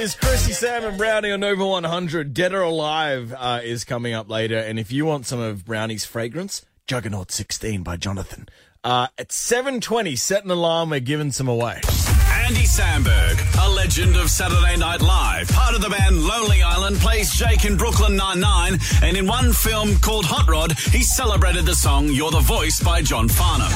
is Chrissy, Sam, and Brownie on Nova 100. Dead or Alive uh, is coming up later. And if you want some of Brownie's fragrance, Juggernaut 16 by Jonathan. Uh, at 7.20, set an alarm. We're giving some away. Andy Samberg, a legend of Saturday Night Live, part of the band Lonely Island, plays Jake in Brooklyn Nine-Nine, and in one film called Hot Rod, he celebrated the song You're the Voice by John Farnham.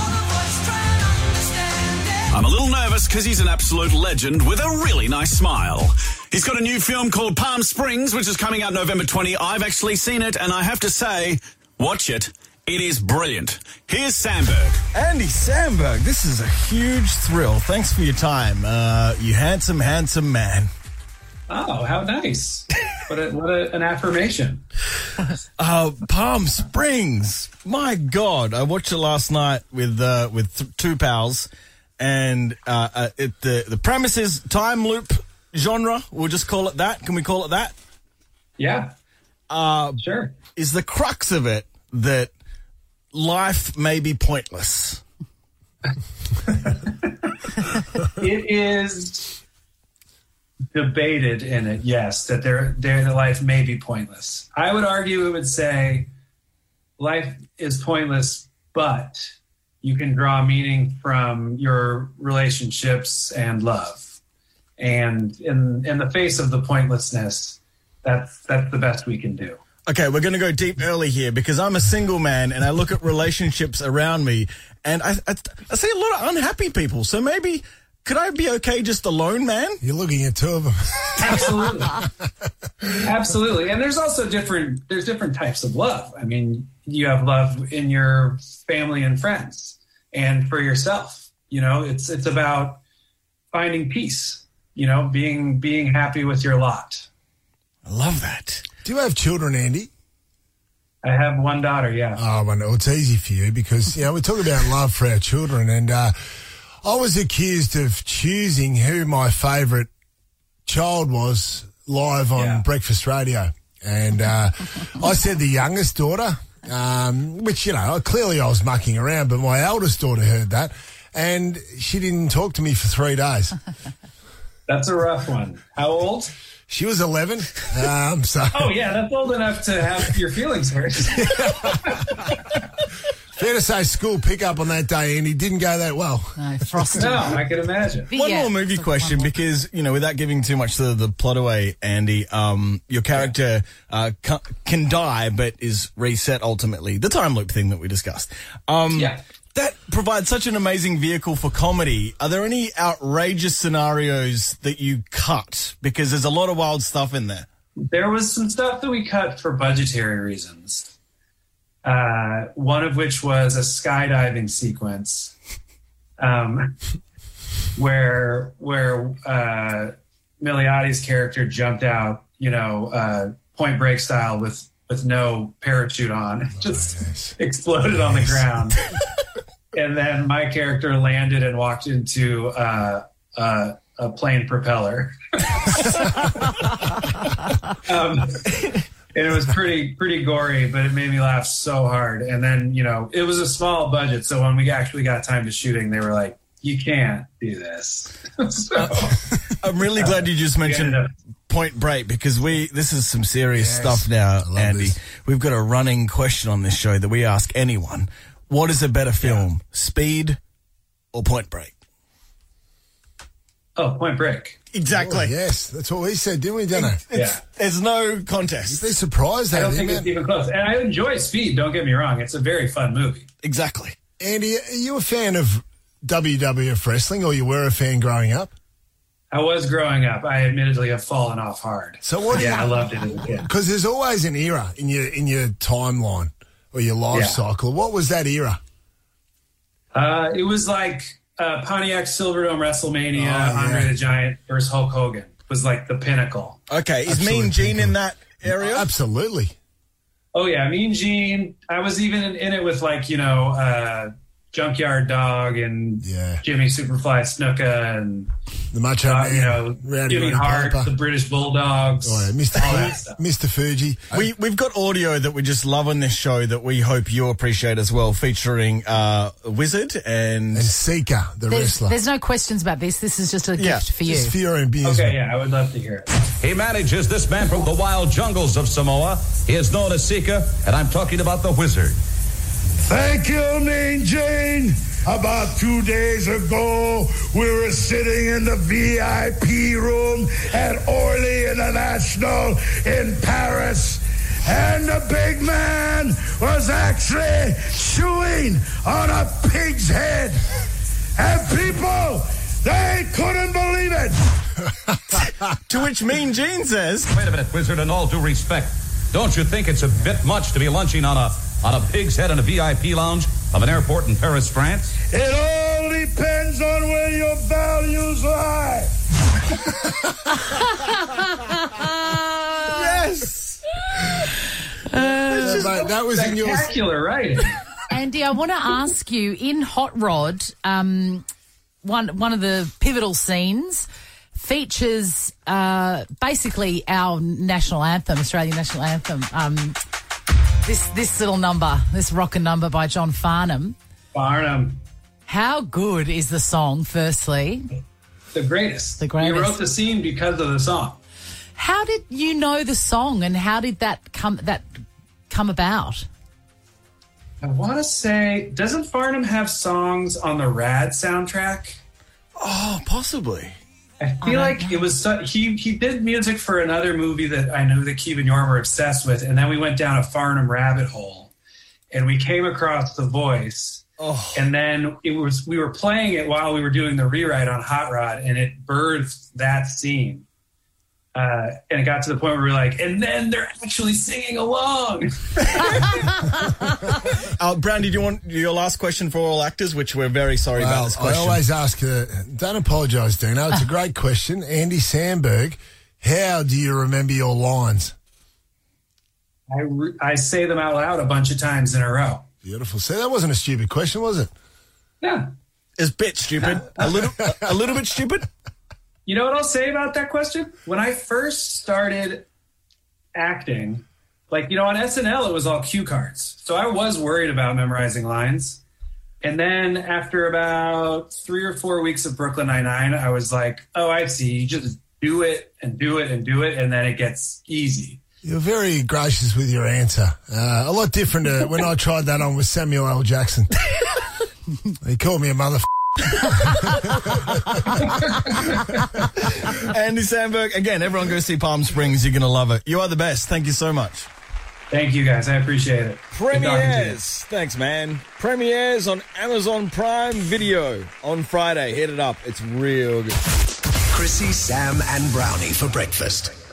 I'm a little nervous because he's an absolute legend with a really nice smile. He's got a new film called Palm Springs, which is coming out November 20. I've actually seen it, and I have to say, watch it. It is brilliant. Here's Samberg. Andy Samberg, this is a huge thrill. Thanks for your time. Uh, you handsome, handsome man. Oh, how nice! What, a, what a, an affirmation. Uh, Palm Springs. My God, I watched it last night with uh, with th- two pals, and uh, uh, it, the the premise is time loop genre. We'll just call it that. Can we call it that? Yeah. Uh, sure. Is the crux of it that life may be pointless? it is debated in it, yes, that their their life may be pointless. I would argue it would say life is pointless, but you can draw meaning from your relationships and love. And in in the face of the pointlessness, that's that's the best we can do. Okay, we're going to go deep early here because I'm a single man and I look at relationships around me and I, I, I see a lot of unhappy people. So maybe could I be okay just alone, man? You're looking at two of them. Absolutely. Absolutely. And there's also different there's different types of love. I mean, you have love in your family and friends and for yourself. You know, it's it's about finding peace, you know, being being happy with your lot. I love that. Do you have children, Andy? I have one daughter, yeah. Oh, well, no, it's easy for you because, you know, we talk about love for our children and, uh, I was accused of choosing who my favourite child was live on Yeah. breakfast radio. And uh, I said the youngest daughter, um, which, you know, clearly I was mucking around, but my eldest daughter heard that and she didn't talk to me for three days. That's a rough one. How old? She was 11. Um, so Oh yeah, that's old enough to have your feelings hurt. fair to say school pickup on that day, Andy, didn't go that well. No, Frosty. no, I can imagine. But One yeah, more movie question one more. because, you know, without giving too much of the plot away, Andy, um, your character uh, ca- can die but is reset ultimately. The time loop thing that we discussed. Um, Yeah. That provides such an amazing vehicle for comedy. Are there any outrageous scenarios that you cut? Because there's a lot of wild stuff in there. There was some stuff that we cut for budgetary reasons. Uh, one of which was a skydiving sequence, um, where where uh, Milioti's character jumped out, you know, uh, Point Break style with with no parachute on, just yes. exploded on the ground, and then my character landed and walked into uh, uh, a plane propeller. um, and it was pretty pretty gory, but it made me laugh so hard. And then you know it was a small budget, so when we actually got time to shooting, they were like, "You can't do this." so uh, I'm really glad you just mentioned up- Point Break because we this is some serious Yes. stuff now, Andy. this. We've got a running question on this show that we ask anyone: What is a better film, Speed or Point Break? oh, Point Break. Exactly. Oh, yes, that's what we said, didn't we, Dunno? Yeah. There's no contest. Be surprised I don't think man. it's even close. And I enjoy Speed. Don't get me wrong; it's a very fun movie. Exactly. Andy, are you a fan of WWF wrestling, or you were a fan growing up? I was growing up. I admittedly have fallen off hard. So what? Yeah, I loved it as a kid. Because there's always an era in your in your timeline or your life Yeah. cycle. What was that era? Uh, it was like uh, Pontiac Silverdome WrestleMania, Oh, yeah. Andre the Giant versus Hulk Hogan was like the pinnacle. Okay. Is Absolute Mean Gene pinnacle. in that area? Absolutely. Oh yeah, Mean Gene. I was even in, in it with like you know uh, Junkyard Dog and Yeah. Jimmy Superfly Snuka and The Macho uh, Man, you know, Rowdy Jimmy Hart, Piper. the British Bulldogs, Oh, yeah, Mr. all that stuff. Mr. Fuji. We, we've got audio that we just love on this show that we hope you appreciate as well, featuring uh, Wizard and. and Sika, the There's, wrestler. there's no questions about this. This is just a Yeah, gift for you. Just for your amusement. Okay, yeah, I would love to hear it. He manages this man from the wild jungles of Samoa. He is known as Sika, and I'm talking about the Wizard. Thank you, Mean Gene. About two days ago, we were sitting in the VIP room at Orly International in Paris. And the big man was actually chewing on a pig's head. And people, they couldn't believe it. to which Mean Gene says, Wait a minute, Wizard, in all due respect, don't you think it's a bit much to be lunching on a on a pig's head in a VIP lounge of an airport in Paris, France? It all depends on where your values lie. yes! Yeah, mate, that was in your. Spectacular right? Andy, I want to ask you in Hot Rod, um, one one of the pivotal scenes features uh, basically our national anthem, Australian national anthem. Um, this this little number, this rockin' number by John Farnham. Farnham. How good is the song? Firstly, the greatest. The greatest. We wrote the scene because of the song. how did you know the song, and how did that come that come about? I want to say, doesn't Farnham have songs on the Rad soundtrack? Oh, possibly. I feel like it was so, he he did music for another movie that I know that Keith and Yorm were obsessed with, and then we went down a Farnham rabbit hole, and we came across The Voice, oh. and then it was we were playing it while we were doing the rewrite on Hot Rod, and it birthed that scene. Uh, and it got to the point where we were like, and then they're actually singing along. Uh, Brandy, do you want your last question for all actors? Which we're very sorry about Well, this I always ask, uh, don't apologise, Dino. It's a great question. Andy Samberg, how do you remember your lines? I, re- I say them out loud a bunch of times in a row. Beautiful. See, that wasn't a stupid question, was it? Yeah. It's a bit stupid. A little, a, a little bit stupid. You know what I'll say about that question? When I first started acting, like, you know, on SNL, it was all cue cards. So I was worried about memorizing lines. And then after about three or four weeks of Brooklyn Nine-Nine, I was like, oh, I see. You just do it and do it and do it, and then it gets easy. You're very gracious with your answer. Uh, a lot different to when I tried that on with Samuel L. Jackson. he called me a mother. Andy Samberg, again, everyone go see Palm Springs. You're going to love it. You are the best. Thank you so much. Thank you, guys. I appreciate it. Good talking to you. Premieres. Thanks, man. Premieres on Amazon Prime Video on Friday. Hit it up. It's real good. Chrissy, Sam, and Brownie for breakfast.